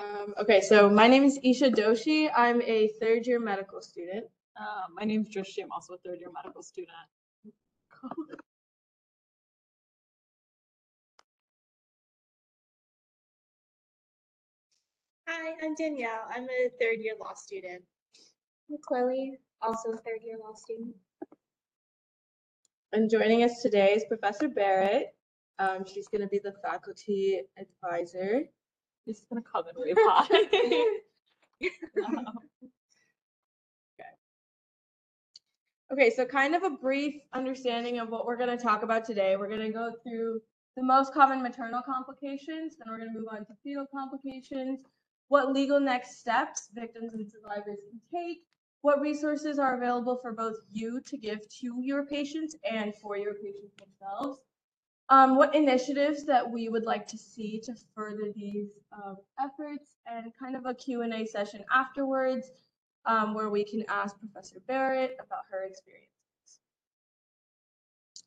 Um, okay, so my name is Isha Doshi. I'm a third year medical student. Uh, my name's Drishti. I'm also a third year medical student. Hi, I'm Danielle. I'm a third year law student. I'm Chloe, also a third year law student. And joining us today is Professor Bearat. Um, she's going to be the faculty advisor. This is gonna come in wave high. Okay, so kind of a brief understanding of what we're going to talk about today. We're going to go through the most common maternal complications, then we're going to move on to fetal complications, what legal next steps victims and survivors can take, what resources are available for both you to give to your patients and for your patients themselves, um, what initiatives that we would like to see to further these um, efforts, and kind of a Q&A session afterwards um, where we can ask Professor Bearat about her experiences.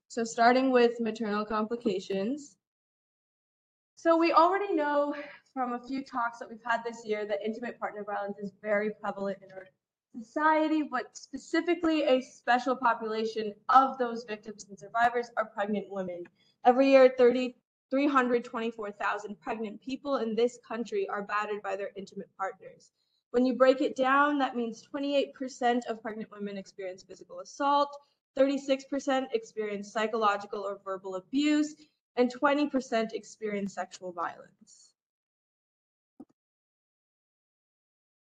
So starting with maternal complications. So we already know from a few talks that we've had this year that intimate partner violence is very prevalent in our society, but specifically a special population of those victims and survivors are pregnant women. Every year, 30, 324,000 pregnant people in this country are battered by their intimate partners. When you break it down, that means 28% of pregnant women experience physical assault, 36% experience psychological or verbal abuse, and 20% experience sexual violence.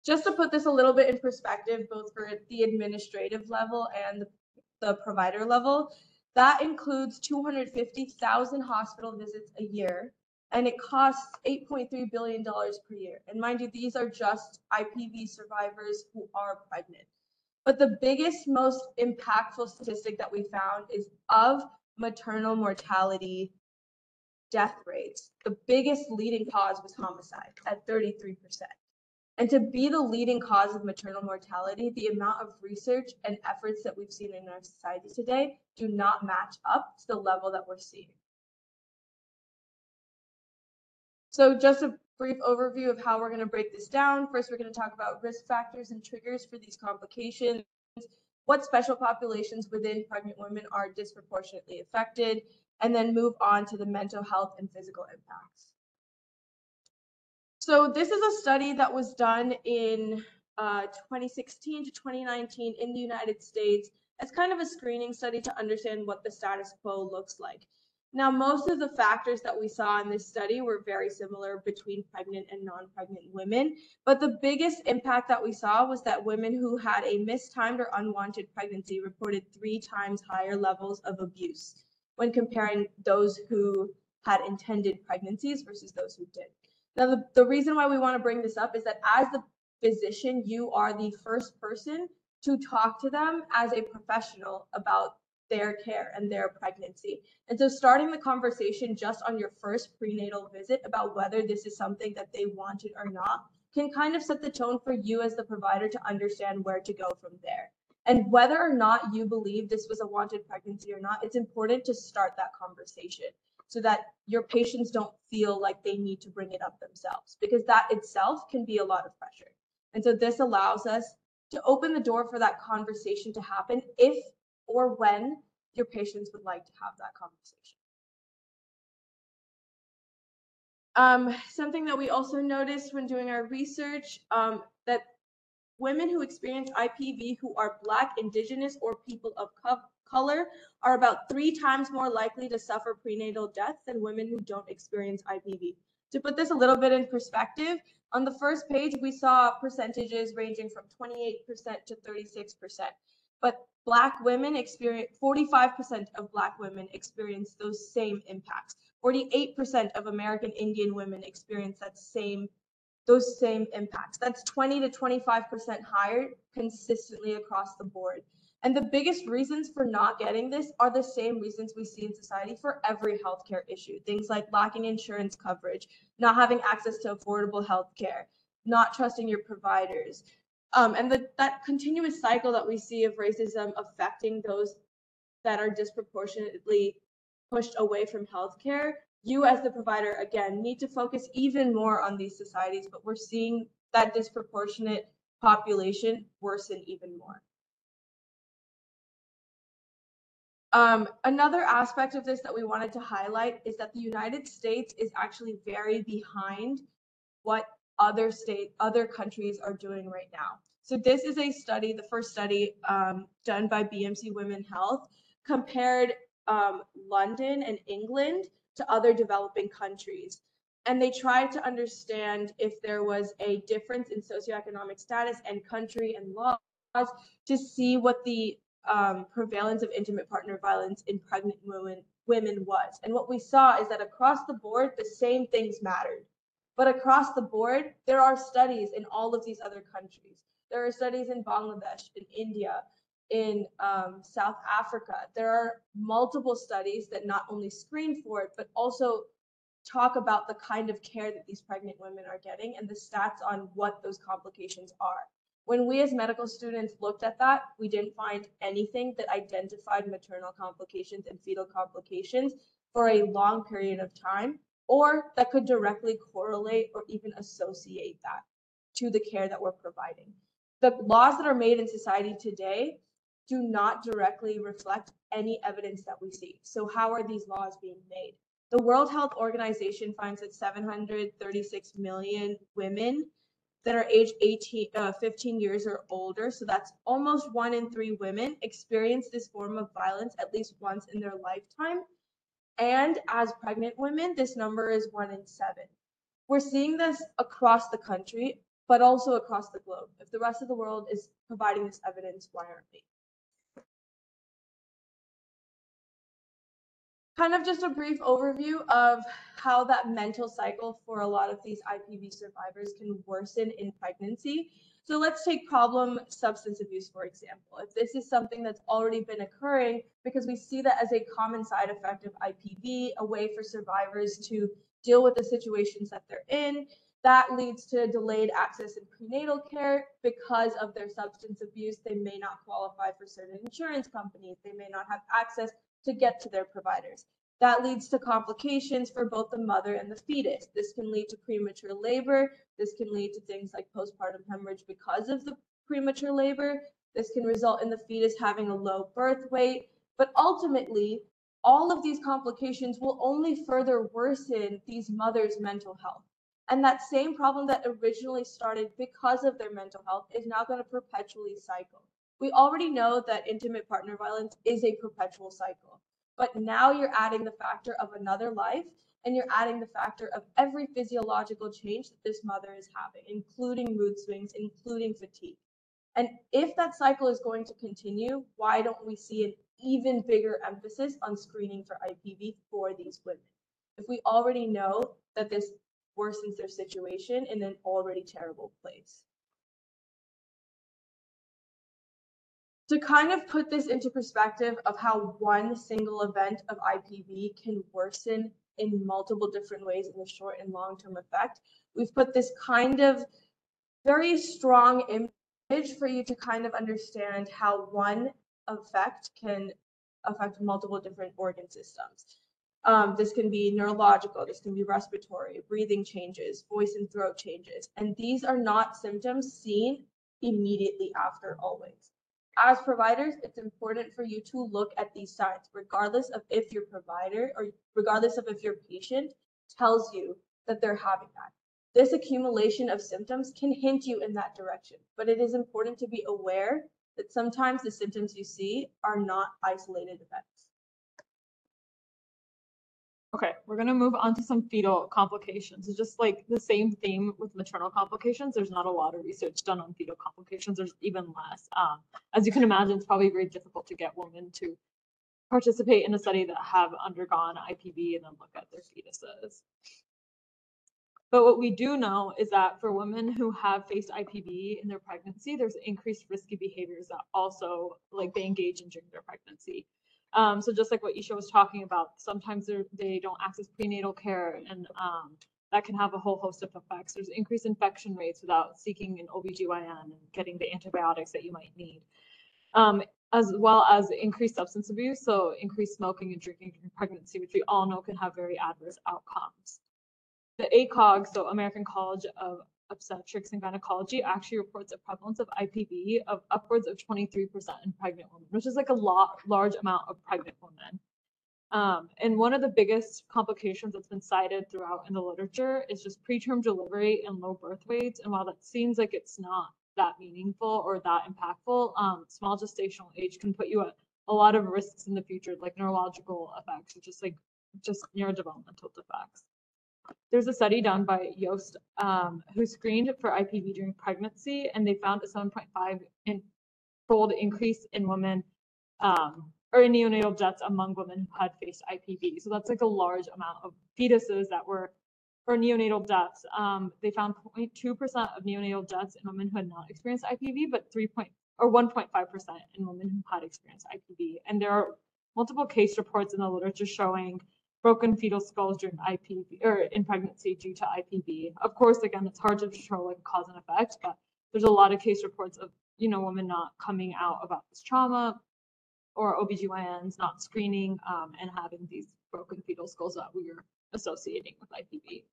Just to put this a little bit in perspective, both for the administrative level and the, the provider level, that includes 250,000 hospital visits a year, and it costs $8.3 billion per year. And mind you, these are just IPV survivors who are pregnant. But the biggest, most impactful statistic that we found is of maternal mortality death rates. The biggest leading cause was homicide at 33%. And to be the leading cause of maternal mortality, the amount of research and efforts that we've seen in our society today do not match up to the level that we're seeing. So just a brief overview of how we're going to break this down. First, we're going to talk about risk factors and triggers for these complications, what special populations within pregnant women are disproportionately affected, and then move on to the mental health and physical impacts. So this is a study that was done in uh, 2016 to 2019 in the United States as kind of a screening study to understand what the status quo looks like. Now, most of the factors that we saw in this study were very similar between pregnant and non-pregnant women, but the biggest impact that we saw was that women who had a mistimed or unwanted pregnancy reported three times higher levels of abuse when comparing those who had intended pregnancies versus those who did. Now, the, the reason why we want to bring this up is that as the physician, you are the first person to talk to them as a professional about their care and their pregnancy. And so starting the conversation just on your first prenatal visit about whether this is something that they wanted or not can kind of set the tone for you as the provider to understand where to go from there. And whether or not you believe this was a wanted pregnancy or not, it's important to start that conversation so that your patients don't feel like they need to bring it up themselves because that itself can be a lot of pressure. And so this allows us to open the door for that conversation to happen if or when your patients would like to have that conversation. Um, something that we also noticed when doing our research um, that women who experience IPV who are Black, Indigenous, or people of color are about three times more likely to suffer prenatal death than women who don't experience IPV. To put this a little bit in perspective, on the first page, we saw percentages ranging from 28% to 36%. But Black women experience 45% of Black women experience those same impacts. 48% of American Indian women experience that same those same impacts. That's 20 to 25% higher consistently across the board. And the biggest reasons for not getting this are the same reasons we see in society for every healthcare issue. Things like lacking insurance coverage, not having access to affordable healthcare, not trusting your providers, um, and the, that continuous cycle that we see of racism affecting those that are disproportionately pushed away from healthcare you as the provider, again, need to focus even more on these societies, but we're seeing that disproportionate population worsen even more. Um, another aspect of this that we wanted to highlight is that the United States is actually very behind what other state, other countries are doing right now. So this is a study, the first study um, done by BMC Women Health, compared um, London and England to other developing countries. And they tried to understand if there was a difference in socioeconomic status and country and laws to see what the um, prevalence of intimate partner violence in pregnant women, women was. And what we saw is that across the board, the same things mattered. But across the board, there are studies in all of these other countries. There are studies in Bangladesh, in India, in um, South Africa. There are multiple studies that not only screen for it, but also talk about the kind of care that these pregnant women are getting and the stats on what those complications are. When we as medical students looked at that, we didn't find anything that identified maternal complications and fetal complications for a long period of time, or that could directly correlate or even associate that to the care that we're providing. The laws that are made in society today do not directly reflect any evidence that we see. So how are these laws being made? The World Health Organization finds that 736 million women that are age 18, uh, 15 years or older, so that's almost one in three women experience this form of violence at least once in their lifetime. And as pregnant women, this number is one in seven. We're seeing this across the country, but also across the globe. If the rest of the world is providing this evidence, why aren't we? Kind of just a brief overview of how that mental cycle for a lot of these IPV survivors can worsen in pregnancy. So let's take problem substance abuse, for example. If this is something that's already been occurring, because we see that as a common side effect of IPV, a way for survivors to deal with the situations that they're in, that leads to delayed access in prenatal care because of their substance abuse. They may not qualify for certain insurance companies. They may not have access to get to their providers. That leads to complications for both the mother and the fetus. This can lead to premature labor. This can lead to things like postpartum hemorrhage because of the premature labor. This can result in the fetus having a low birth weight. But ultimately, all of these complications will only further worsen these mothers' mental health. And that same problem that originally started because of their mental health is now going to perpetually cycle we already know that intimate partner violence is a perpetual cycle. But now you're adding the factor of another life and you're adding the factor of every physiological change that this mother is having, including mood swings, including fatigue. And if that cycle is going to continue, why don't we see an even bigger emphasis on screening for IPV for these women? If we already know that this worsens their situation in an already terrible place. To kind of put this into perspective of how one single event of IPV can worsen in multiple different ways in the short and long term effect, we've put this kind of very strong image for you to kind of understand how one effect can affect multiple different organ systems. Um, this can be neurological, this can be respiratory, breathing changes, voice and throat changes. And these are not symptoms seen immediately after always as providers, it's important for you to look at these signs, regardless of if your provider or regardless of if your patient tells you that they're having that. This accumulation of symptoms can hint you in that direction, but it is important to be aware that sometimes the symptoms you see are not isolated events. Okay, we're gonna move on to some fetal complications. It's just like the same theme with maternal complications. There's not a lot of research done on fetal complications. There's even less. Um, as you can imagine, it's probably very difficult to get women to participate in a study that have undergone IPV and then look at their fetuses. But what we do know is that for women who have faced IPV in their pregnancy, there's increased risky behaviors that also like they engage in during their pregnancy. Um, so just like what Isha was talking about, sometimes they don't access prenatal care and um, that can have a whole host of effects. There's increased infection rates without seeking an OBGYN and getting the antibiotics that you might need. Um, as well as increased substance abuse, so increased smoking and drinking during pregnancy, which we all know can have very adverse outcomes. The ACOG, so American College of Obstetrics and Gynecology, actually reports a prevalence of IPV of upwards of 23% in pregnant women, which is like a lot, large amount of pregnant women. Um, and one of the biggest complications that's been cited throughout in the literature is just preterm delivery and low birth weights. And while that seems like it's not that meaningful or that impactful, um, small gestational age can put you at a lot of risks in the future, like neurological effects, which is like just neurodevelopmental defects. There's a study done by Yost um, who screened for IPV during pregnancy, and they found a 7.5 in fold increase in women um, or in neonatal deaths among women who had faced IPV. So that's like a large amount of fetuses that were, or neonatal deaths. Um, they found 0.2% of neonatal deaths in women who had not experienced IPV, but 3. Point, or 1.5% in women who had experienced IPV. And there are multiple case reports in the literature showing broken fetal skulls during IPV or in pregnancy due to IPV. Of course, again, it's hard to control like cause and effect, but there's a lot of case reports of you know women not coming out about this trauma or OBGYNs not screening um, and having these broken fetal skulls that we are associating with IPV.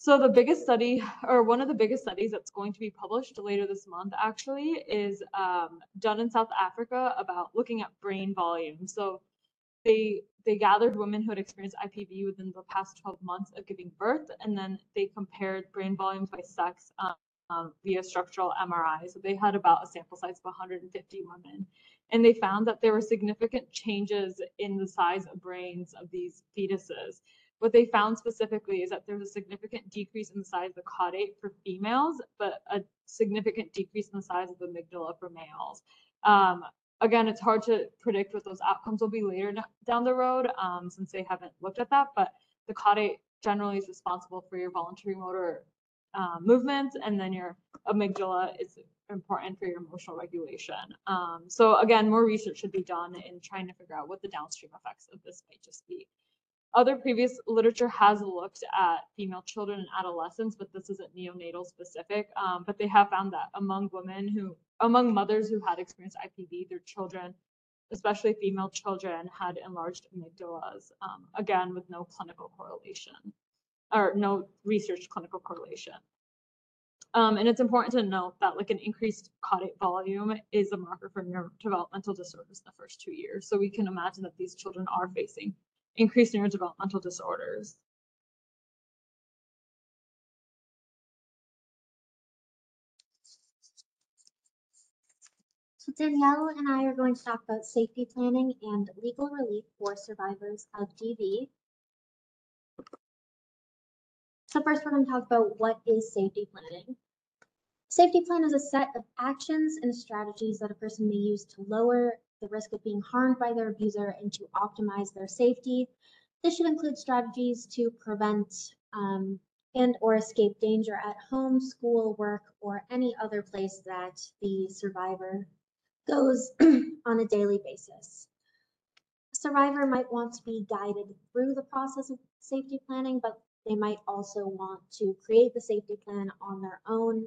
So the biggest study, or one of the biggest studies that's going to be published later this month actually, is um, done in South Africa about looking at brain volume. So they they gathered women who had experienced IPV within the past 12 months of giving birth, and then they compared brain volumes by sex um, um, via structural MRI. So they had about a sample size of 150 women, and they found that there were significant changes in the size of brains of these fetuses. What they found specifically is that there's a significant decrease in the size of the caudate for females, but a significant decrease in the size of the amygdala for males. Um, again, it's hard to predict what those outcomes will be later down the road um, since they haven't looked at that. But the caudate generally is responsible for your voluntary motor uh, movements, and then your amygdala is important for your emotional regulation. Um, so again, more research should be done in trying to figure out what the downstream effects of this might just be. Other previous literature has looked at female children and adolescents, but this isn't neonatal specific. Um, but they have found that among women who, among mothers who had experienced IPV, their children, especially female children, had enlarged amygdalas, um, again, with no clinical correlation or no research clinical correlation. Um, and it's important to note that like an increased caudate volume is a marker for neurodevelopmental disorders in the first two years. So we can imagine that these children are facing increased neurodevelopmental disorders. So Danielle and I are going to talk about safety planning and legal relief for survivors of DV. So first we're going to talk about what is safety planning. Safety plan is a set of actions and strategies that a person may use to lower the risk of being harmed by their abuser and to optimize their safety. This should include strategies to prevent um, and or escape danger at home, school, work, or any other place that the survivor goes on a daily basis. Survivor might want to be guided through the process of safety planning, but they might also want to create the safety plan on their own.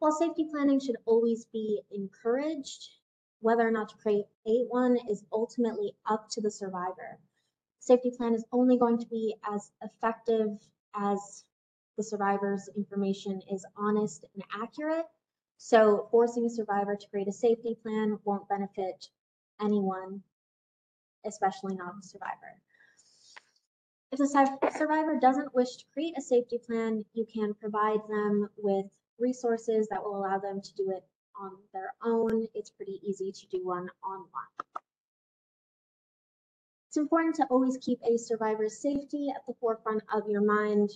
While safety planning should always be encouraged, whether or not to create a one is ultimately up to the survivor. Safety plan is only going to be as effective as the survivor's information is honest and accurate. So forcing a survivor to create a safety plan won't benefit anyone, especially not the survivor. If the survivor doesn't wish to create a safety plan, you can provide them with resources that will allow them to do it on their own. It's pretty easy to do one online. It's important to always keep a survivor's safety at the forefront of your mind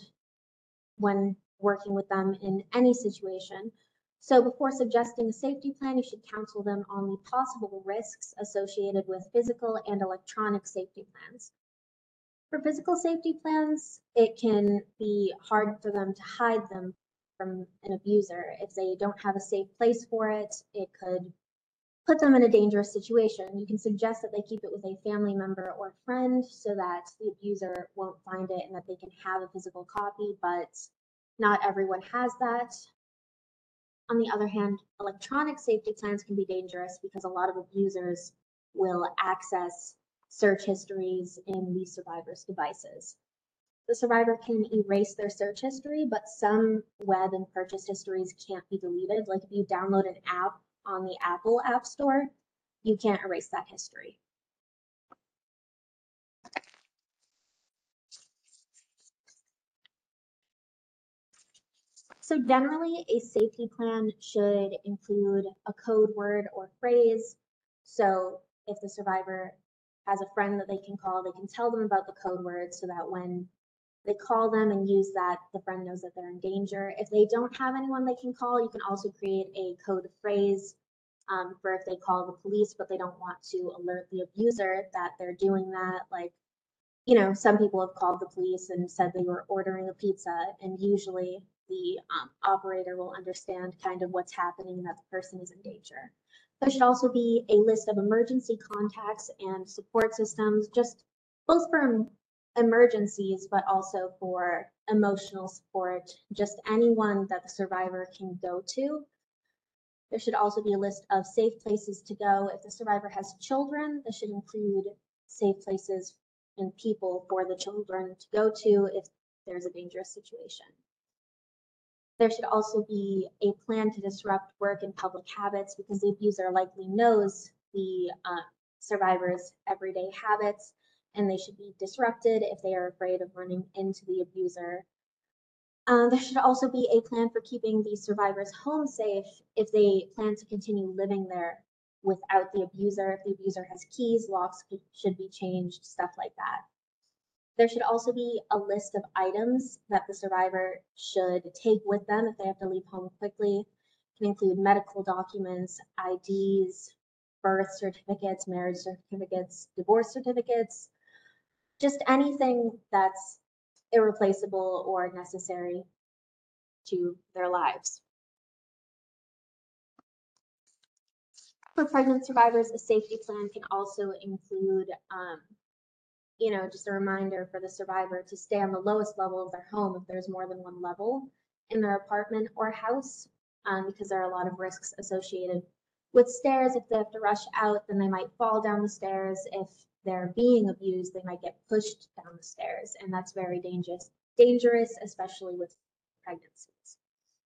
when working with them in any situation. So before suggesting a safety plan, you should counsel them on the possible risks associated with physical and electronic safety plans. For physical safety plans, it can be hard for them to hide them from an abuser. If they don't have a safe place for it, it could put them in a dangerous situation. You can suggest that they keep it with a family member or friend so that the abuser won't find it and that they can have a physical copy, but not everyone has that. On the other hand, electronic safety plans can be dangerous because a lot of abusers will access search histories in the survivor's devices. The survivor can erase their search history, but some web and purchase histories can't be deleted. Like if you download an app on the Apple App Store, you can't erase that history. So generally, a safety plan should include a code word or phrase. So if the survivor has a friend that they can call, they can tell them about the code word so that when they call them and use that, the friend knows that they're in danger. If they don't have anyone they can call, you can also create a code phrase um, for if they call the police, but they don't want to alert the abuser that they're doing that. Like, you know, some people have called the police and said they were ordering a pizza, and usually the um, operator will understand kind of what's happening and that the person is in danger. There should also be a list of emergency contacts and support systems, just both for emergencies, but also for emotional support, just anyone that the survivor can go to. There should also be a list of safe places to go. If the survivor has children, this should include safe places and people for the children to go to if there's a dangerous situation. There should also be a plan to disrupt work and public habits because the abuser likely knows the uh, survivor's everyday habits and they should be disrupted if they are afraid of running into the abuser. Uh, there should also be a plan for keeping the survivor's home safe if they plan to continue living there without the abuser. If the abuser has keys, locks should be changed, stuff like that. There should also be a list of items that the survivor should take with them if they have to leave home quickly. It Can include medical documents, IDs, birth certificates, marriage certificates, divorce certificates, just anything that's irreplaceable or necessary to their lives. For pregnant survivors, a safety plan can also include, um, you know, just a reminder for the survivor to stay on the lowest level of their home if there's more than one level in their apartment or house, um, because there are a lot of risks associated with stairs. If they have to rush out, then they might fall down the stairs. If they're being abused, they might get pushed down the stairs, and that's very dangerous, dangerous, especially with pregnancies.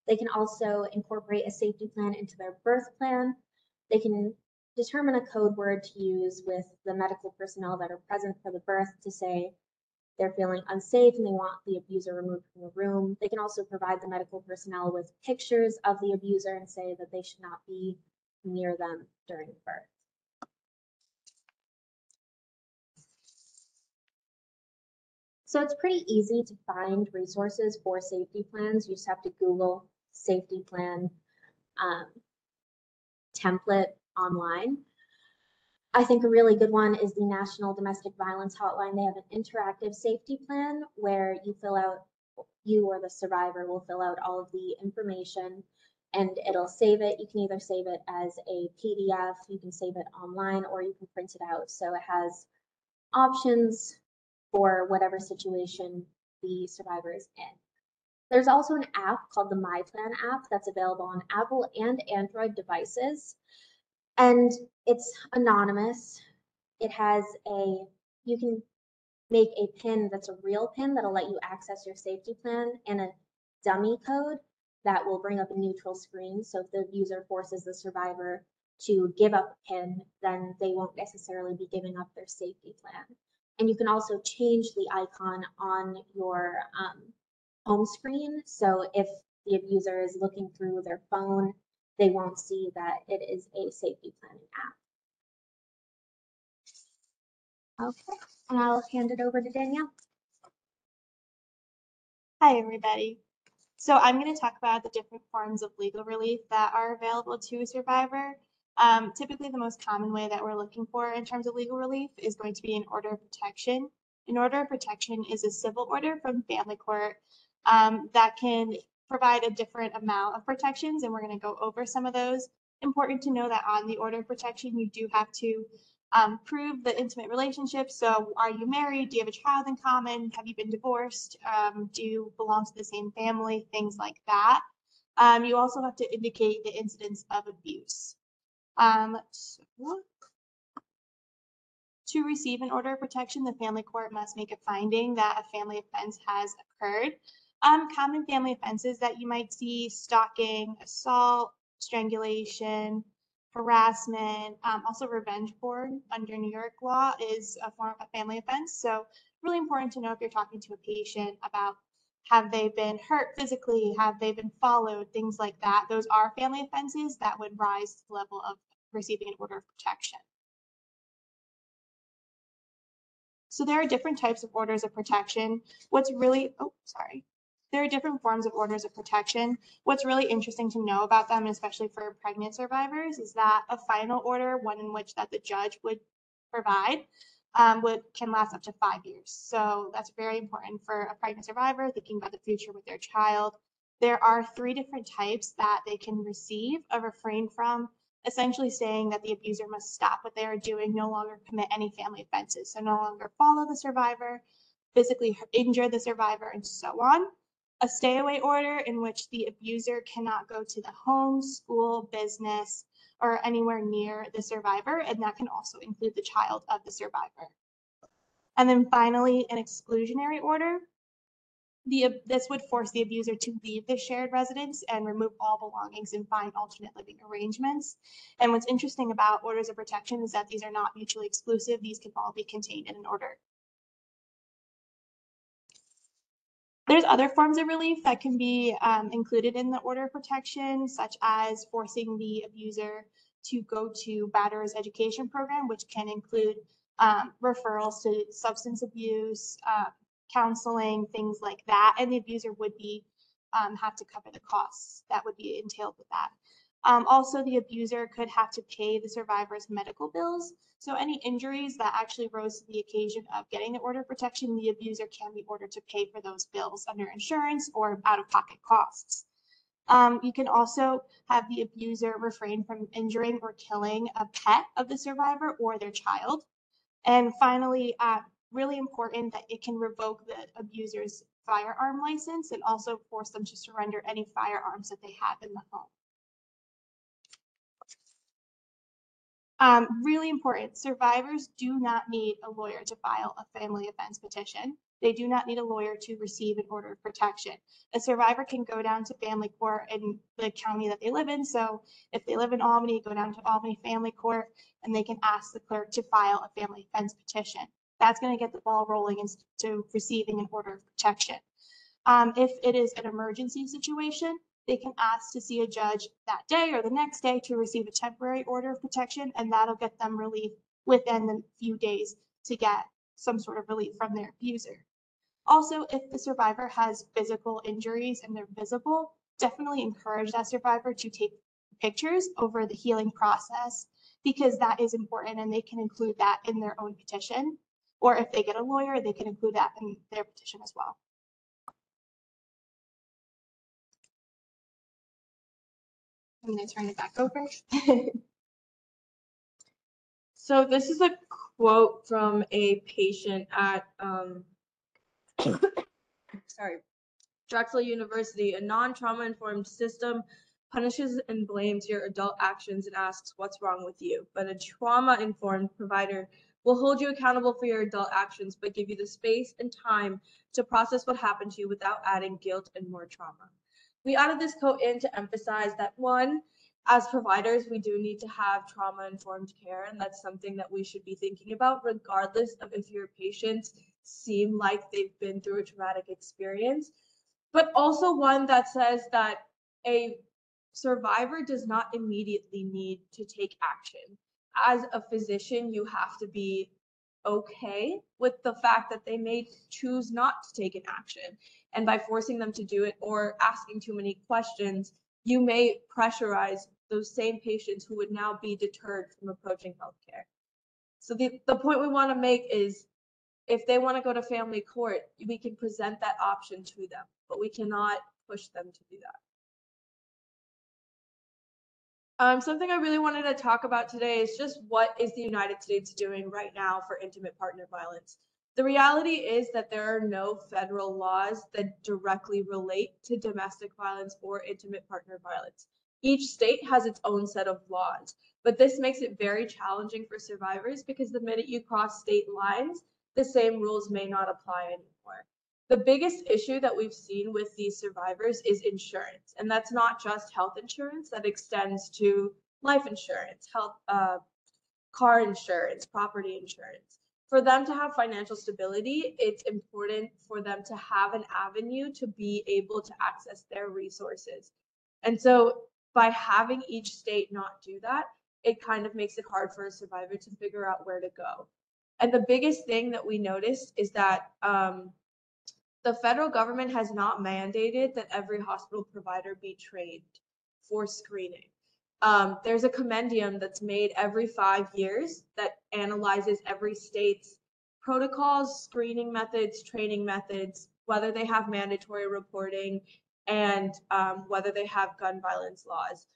They can also incorporate a safety plan into their birth plan. They can determine a code word to use with the medical personnel that are present for the birth to say they're feeling unsafe and they want the abuser removed from the room. They can also provide the medical personnel with pictures of the abuser and say that they should not be near them during birth. So it's pretty easy to find resources for safety plans. You just have to Google safety plan um, template online. I think a really good one is the National Domestic Violence Hotline. They have an interactive safety plan where you fill out, you or the survivor will fill out all of the information and it'll save it. You can either save it as a PDF, you can save it online, or you can print it out. So it has options for whatever situation the survivor is in. There's also an app called the My Plan app that's available on Apple and Android devices. And it's anonymous. It has a, you can make a pin that's a real pin that'll let you access your safety plan and a dummy code that will bring up a neutral screen. So if the user forces the survivor to give up a pin, then they won't necessarily be giving up their safety plan. And you can also change the icon on your um, home screen. So if the abuser is looking through their phone, they won't see that it is a safety planning app. Okay, and I'll hand it over to Danielle. Hi, everybody. So I'm going to talk about the different forms of legal relief that are available to a survivor. Um, typically, the most common way that we're looking for in terms of legal relief is going to be an order of protection. An order of protection is a civil order from family court um, that can provide a different amount of protections, and we're going to go over some of those. Important to know that on the order of protection, you do have to um, prove the intimate relationship. So, are you married? Do you have a child in common? Have you been divorced? Um, do you belong to the same family? Things like that. Um, you also have to indicate the incidence of abuse. Um, so, to receive an order of protection, the family court must make a finding that a family offense has occurred. Um, common family offenses that you might see stalking, assault, strangulation, harassment, um, also revenge porn under New York law is a form of family offense. So really important to know if you're talking to a patient about have they been hurt physically, have they been followed, things like that. Those are family offenses that would rise to the level of receiving an order of protection. So there are different types of orders of protection. What's really, oh, sorry. There are different forms of orders of protection. What's really interesting to know about them, especially for pregnant survivors, is that a final order, one in which that the judge would provide, um, would can last up to five years. So that's very important for a pregnant survivor thinking about the future with their child. There are three different types that they can receive a refrain from, essentially saying that the abuser must stop what they are doing, no longer commit any family offenses. So no longer follow the survivor, physically injure the survivor, and so on. A stay away order in which the abuser cannot go to the home, school, business, or anywhere near the survivor, and that can also include the child of the survivor. And then finally, an exclusionary order. The, this would force the abuser to leave the shared residence and remove all belongings and find alternate living arrangements. And what's interesting about orders of protection is that these are not mutually exclusive. These can all be contained in an order. There's other forms of relief that can be um, included in the order of protection, such as forcing the abuser to go to batterer's education program, which can include um, referrals to substance abuse, uh, counseling, things like that, and the abuser would be um, have to cover the costs that would be entailed with that. Um, also, the abuser could have to pay the survivor's medical bills. So any injuries that actually rose to the occasion of getting the order of protection, the abuser can be ordered to pay for those bills under insurance or out-of-pocket costs. Um, you can also have the abuser refrain from injuring or killing a pet of the survivor or their child. And finally, uh, really important that it can revoke the abuser's firearm license and also force them to surrender any firearms that they have in the home. Um, really important, survivors do not need a lawyer to file a family offense petition. They do not need a lawyer to receive an order of protection. A survivor can go down to family court in the county that they live in. So if they live in Albany, go down to Albany Family Court and they can ask the clerk to file a family offense petition. That's going to get the ball rolling into receiving an order of protection. Um, if it is an emergency situation, they can ask to see a judge that day or the next day to receive a temporary order of protection, and that'll get them relief within the few days to get some sort of relief from their abuser. Also, if the survivor has physical injuries and they're visible, definitely encourage that survivor to take pictures over the healing process because that is important and they can include that in their own petition. Or if they get a lawyer, they can include that in their petition as well. I'm going to turn it back over. So this is a quote from a patient at, um, sorry, Drexel University. A non-trauma informed system punishes and blames your adult actions and asks what's wrong with you. But a trauma informed provider will hold you accountable for your adult actions, but give you the space and time to process what happened to you without adding guilt and more trauma. We added this quote in to emphasize that one, as providers, we do need to have trauma informed care, and that's something that we should be thinking about, regardless of if your patients seem like they've been through a traumatic experience. But also one that says that a survivor does not immediately need to take action. As a physician, you have to be okay with the fact that they may choose not to take an action. And by forcing them to do it or asking too many questions, you may pressurize those same patients who would now be deterred from approaching healthcare. So the, the point we want to make is if they want to go to family court, we can present that option to them, but we cannot push them to do that. Um, something I really wanted to talk about today is just what is the United States doing right now for intimate partner violence. The reality is that there are no federal laws that directly relate to domestic violence or intimate partner violence. Each state has its own set of laws, but this makes it very challenging for survivors because the minute you cross state lines, the same rules may not apply anymore. The biggest issue that we've seen with these survivors is insurance, and that's not just health insurance, that extends to life insurance, health, uh, car insurance, property insurance. For them to have financial stability, it's important for them to have an avenue to be able to access their resources. And so by having each state not do that, it kind of makes it hard for a survivor to figure out where to go. And the biggest thing that we noticed is that um, the federal government has not mandated that every hospital provider be trained for screening. Um, there's a compendium that's made every five years that analyzes every state's protocols, screening methods, training methods, whether they have mandatory reporting, and um, whether they have gun violence laws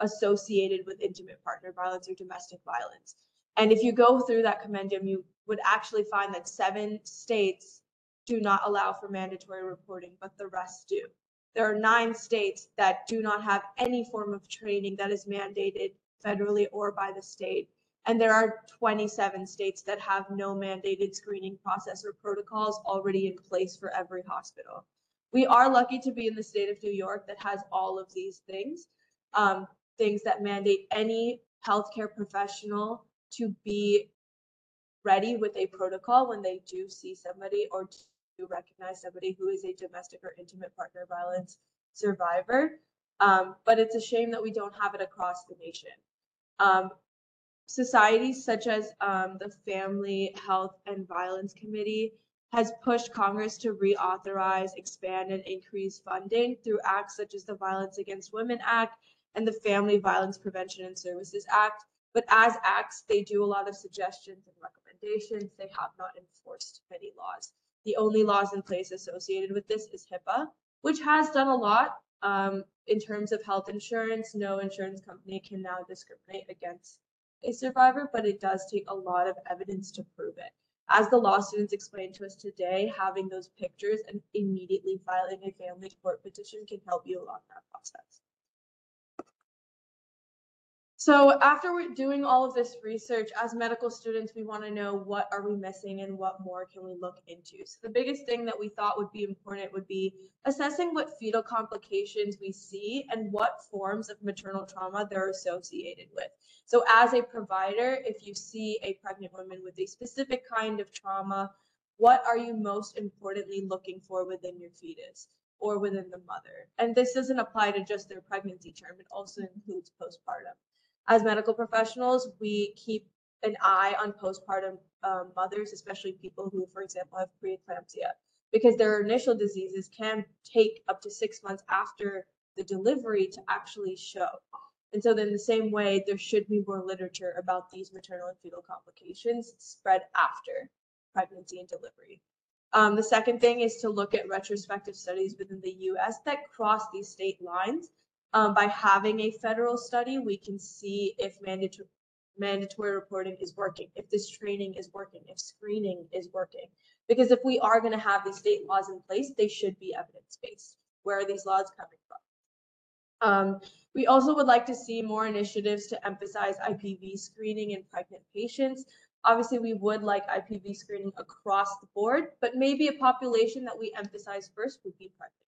associated with intimate partner violence or domestic violence. And if you go through that compendium, you would actually find that seven states do not allow for mandatory reporting, but the rest do. There are nine states that do not have any form of training that is mandated federally or by the state. And there are 27 states that have no mandated screening process or protocols already in place for every hospital. We are lucky to be in the state of New York that has all of these things, um, things that mandate any healthcare professional to be ready with a protocol when they do see somebody or recognize somebody who is a domestic or intimate partner violence survivor. Um, but it's a shame that we don't have it across the nation. Um, societies such as um, the Family Health and Violence Committee has pushed Congress to reauthorize, expand, and increase funding through acts such as the Violence Against Women Act and the Family Violence Prevention and Services Act. But as acts, they do a lot of suggestions and recommendations. They have not enforced many laws. The only laws in place associated with this is HIPAA, which has done a lot um, in terms of health insurance. No insurance company can now discriminate against a survivor, but it does take a lot of evidence to prove it. As the law students explained to us today, having those pictures and immediately filing a family court petition can help you along that process. So after doing all of this research, as medical students, we want to know what are we missing and what more can we look into. So the biggest thing that we thought would be important would be assessing what fetal complications we see and what forms of maternal trauma they're associated with. So as a provider, if you see a pregnant woman with a specific kind of trauma, what are you most importantly looking for within your fetus? or within the mother. And this doesn't apply to just their pregnancy term, it also includes postpartum as medical professionals, we keep an eye on postpartum um, mothers, especially people who, for example, have preeclampsia, because their initial diseases can take up to six months after the delivery to actually show. And so, in the same way, there should be more literature about these maternal and fetal complications spread after pregnancy and delivery. Um, the second thing is to look at retrospective studies within the US that cross these state lines um, by having a federal study, we can see if mandatory mandatory reporting is working, if this training is working, if screening is working. Because if we are going to have these state laws in place, they should be evidence based. Where are these laws coming from? Um, we also would like to see more initiatives to emphasize IPV screening in pregnant patients. Obviously, we would like IPV screening across the board, but maybe a population that we emphasize first would be pregnant.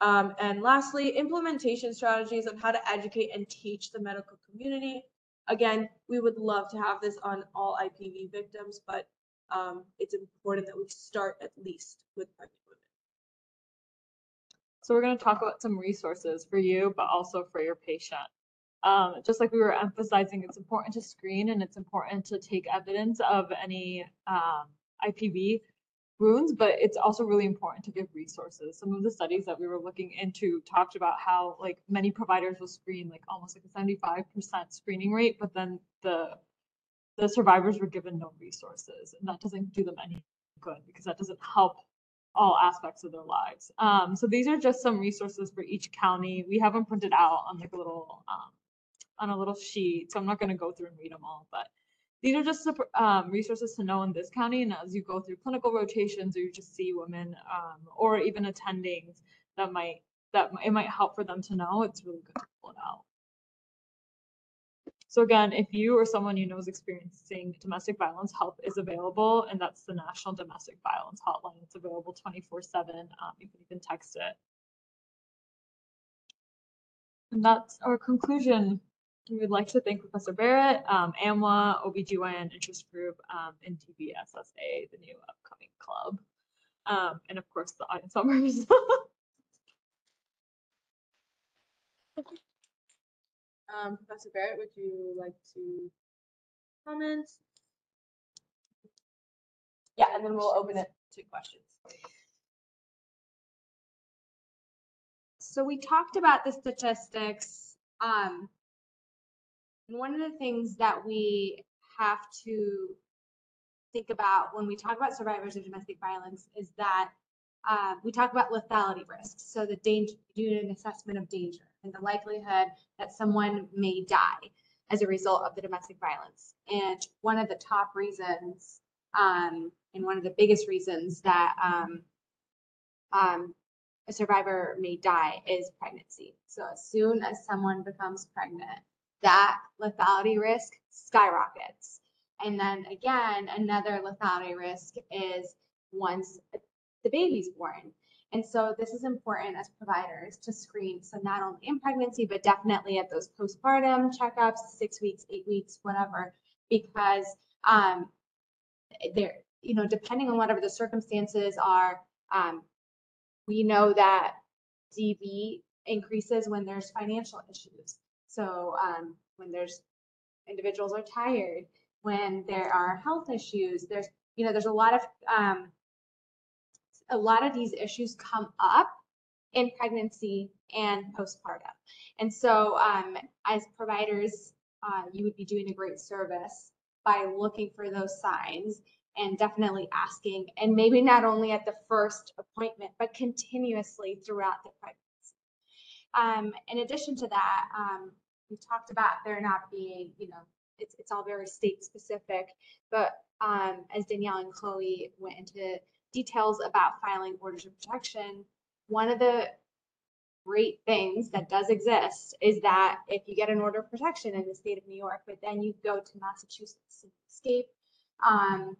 Um, and lastly, implementation strategies on how to educate and teach the medical community. Again, we would love to have this on all IPV victims, but um, it's important that we start at least with pregnant women. So we're going to talk about some resources for you, but also for your patient. Um, just like we were emphasizing, it's important to screen and it's important to take evidence of any um, IPV wounds, but it's also really important to give resources. Some of the studies that we were looking into talked about how like many providers will screen like almost like a 75% screening rate, but then the the survivors were given no resources and that doesn't do them any good because that doesn't help all aspects of their lives. Um, so these are just some resources for each county. We have them printed out on like a little um, on a little sheet, so I'm not going to go through and read them all, but these are just um, resources to know in this county. And as you go through clinical rotations or you just see women um, or even attendings that might, that it might help for them to know, it's really good to pull it out. So again, if you or someone you know is experiencing domestic violence, help is available, and that's the National Domestic Violence Hotline. It's available twenty-four seven. Um, you can even text it. And that's our conclusion. We would like to thank Professor Bearat, um, AMWA, OBGYN Interest Group, um, and TBSSA, the new upcoming club. Um, and of course, the audience members. Um, Professor Bearat, would you like to comment? Yeah, and then we'll open it to questions. So we talked about the statistics. Um, and one of the things that we have to think about when we talk about survivors of domestic violence is that uh, we talk about lethality risks. So the danger, do an assessment of danger and the likelihood that someone may die as a result of the domestic violence. And one of the top reasons, um, and one of the biggest reasons that um, um, a survivor may die is pregnancy. So as soon as someone becomes pregnant, that lethality risk skyrockets. And then again, another lethality risk is once the baby's born. And so this is important as providers to screen. So not only in pregnancy, but definitely at those postpartum checkups, six weeks, eight weeks, whatever, because um, there, you know, depending on whatever the circumstances are, um, we know that DV increases when there's financial issues. So um, when there's individuals are tired, when there are health issues, there's you know there's a lot of um, a lot of these issues come up in pregnancy and postpartum. And so um, as providers, uh, you would be doing a great service by looking for those signs and definitely asking, and maybe not only at the first appointment, but continuously throughout the pregnancy. Um, in addition to that, um, we talked about there not being, you know, it's, it's all very state specific, but um, as Danielle and Chloe went into details about filing orders of protection, one of the great things that does exist is that if you get an order of protection in the state of New York, but then you go to Massachusetts and escape um,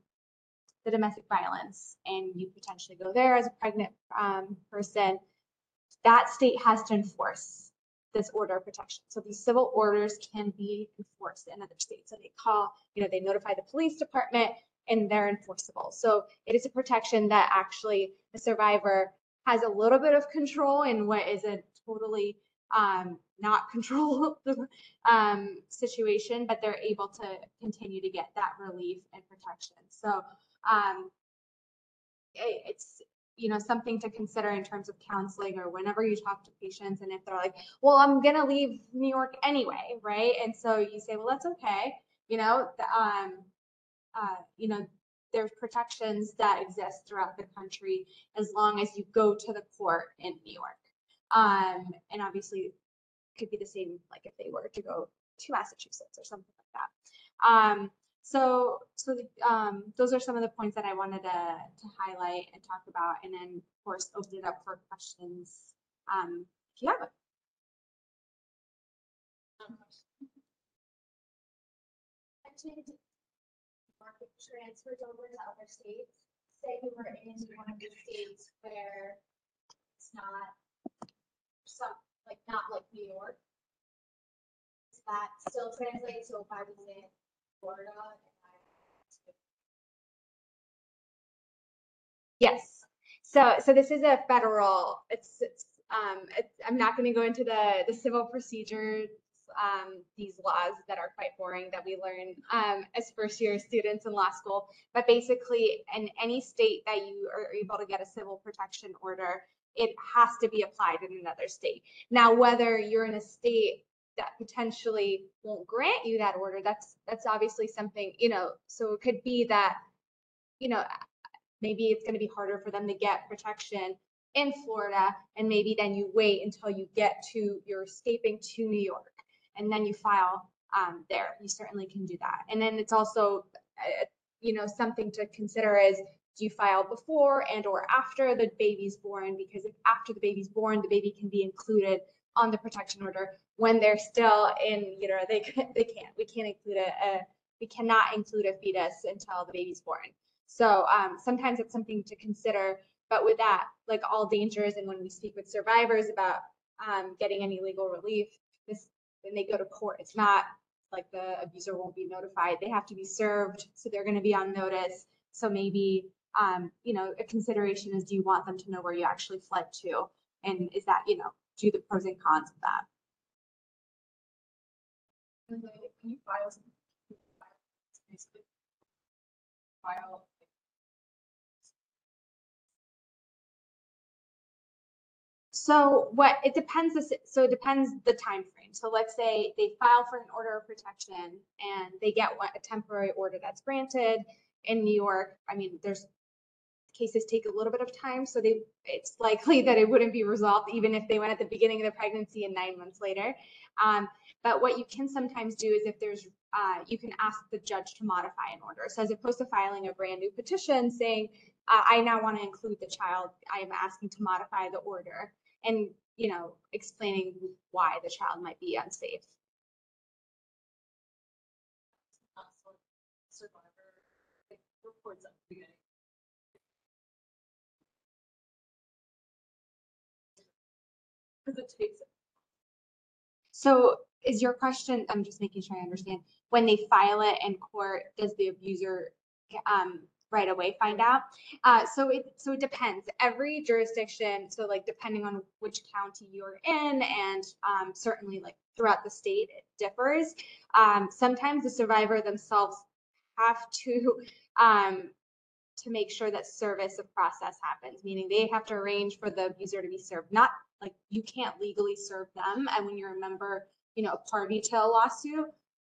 the domestic violence and you potentially go there as a pregnant um, person, that state has to enforce this order of protection. So these civil orders can be enforced in other states. So they call, you know, they notify the police department and they're enforceable. So it is a protection that actually the survivor has a little bit of control in what is a totally um, not control um, situation, but they're able to continue to get that relief and protection. So um, it, it's you know something to consider in terms of counseling or whenever you talk to patients and if they're like well i'm to leave new york anyway right? And so you say well that's okay. You know the, um, uh, you know there's protections that exist throughout the country as long as you go to the court in new york. Um, and obviously could be the same like if they were to go to massachusetts or something like that. Um, so, so um, those are some of the points that I wanted to, to highlight and talk about, and then of course open it up for questions um, if you have them. market transfers over to other states. Say we were in one of the states where it's not some, like, not like New York. Does that still translate? So if I was in Florida. Yes. So, so this is a federal, it's, it's, um, it's, I'm not going to go into the, the civil procedures, um, these laws that are quite boring that we learn, um, as first year students in law school. But basically, in any state that you are able to get a civil protection order, it has to be applied in another state. Now, whether you're in a state that potentially won't grant you that order, that's, that's obviously something, you know, so it could be that, you know, maybe it's going to be harder for them to get protection in Florida, and maybe then you wait until you get to, you're escaping to New York, and then you file um, there, you certainly can do that. And then it's also, uh, you know, something to consider is, do you file before and or after the baby's born? Because if after the baby's born, the baby can be included on the protection order. When they're still in utero, they, they can't, we can't include a, a, we cannot include a fetus until the baby's born. So um, sometimes it's something to consider, but with that, like all dangers, and when we speak with survivors about um, getting any legal relief, this, when they go to court, it's not like the abuser won't be notified. They have to be served, so they're gonna be on notice. So maybe, um, you know, a consideration is, do you want them to know where you actually fled to? And is that, you know, do the pros and cons of that? Can you file? Basically. File. So what, it depends, so it depends the time frame. So let's say they file for an order of protection and they get what, a temporary order that's granted in New York. I mean, there's cases take a little bit of time, so they, it's likely that it wouldn't be resolved even if they went at the beginning of the pregnancy and nine months later. Um, but what you can sometimes do is if there's, uh, you can ask the judge to modify an order. So as opposed to filing a brand new petition saying, uh, I now want to include the child, I am asking to modify the order and, you know, explaining why the child might be unsafe. Beginning. Cause it takes, So is your question, I'm just making sure I understand, when they file it in court, does the abuser um, right away find out? Uh, so it, so it depends. Every jurisdiction, so like depending on which county you're in and um, certainly like throughout the state, it differs. Um, Sometimes the survivor themselves have to um, to make sure that service of process happens, meaning they have to arrange for the abuser to be served. Not like you can't legally serve them, and when you're a member, you know, a party to a lawsuit,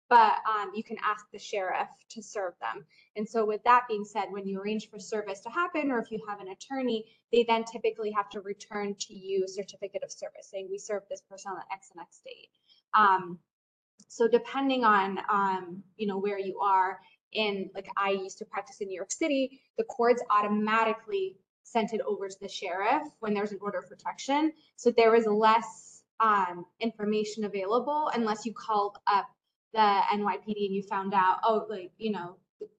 but um, you can ask the sheriff to serve them. And so with that being said, when you arrange for service to happen, or if you have an attorney, they then typically have to return to you a certificate of service saying we served this person on the X and X date. Um, so depending on, um, you know, where you are in, like I used to practice in New York City, the courts automatically sent it over to the sheriff when there's an order of protection. So there was less um, information available unless you called up the NYPD and you found out, oh, like, you know,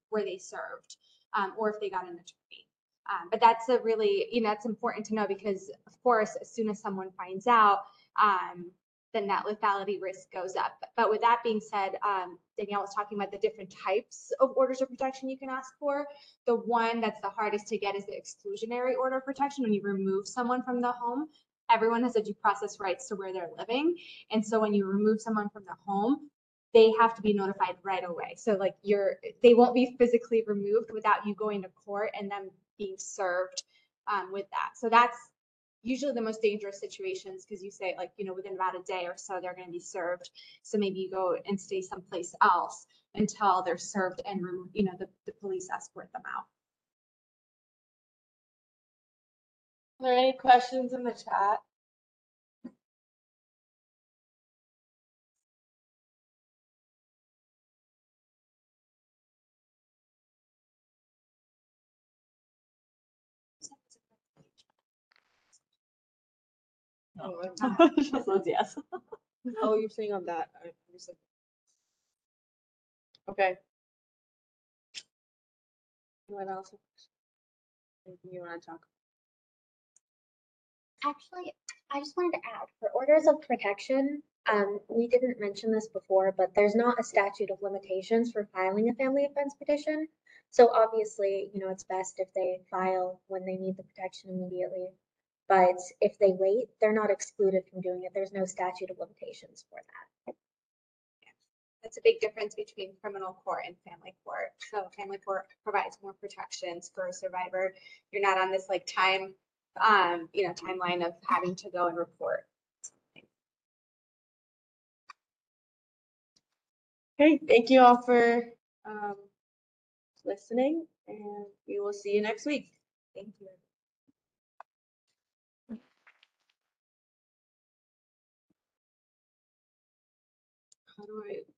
where they served, um, or if they got an attorney. Um, but that's a really, you know, that's important to know because of course, as soon as someone finds out, um, then that lethality risk goes up. But with that being said, um, Danielle was talking about the different types of orders of protection you can ask for. The one that's the hardest to get is the exclusionary order of protection when you remove someone from the home. Everyone has a due process rights to where they're living. And so when you remove someone from the home, they have to be notified right away. So like you're, they won't be physically removed without you going to court and them being served um, with that. So that's usually the most dangerous situations because you say like, you know, within about a day or so, they're going to be served. So maybe you go and stay someplace else until they're served and, you know, the, the police escort them out. Are there any questions in the chat? She says yes. Oh, you're saying on that. I understand. Okay. Anyone else? Anything you want to talk? Actually, I just wanted to add, for orders of protection, um, we didn't mention this before, but there's not a statute of limitations for filing a family offense petition. So obviously, you know, it's best if they file when they need the protection immediately. But if they wait, they're not excluded from doing it. There's no statute of limitations for that. That's a big difference between criminal court and family court. So family court provides more protections for a survivor. You're not on this like time, um, you know, timeline of having to go and report. Okay, thank you all for um, listening and we will see you next week. Thank you. How do I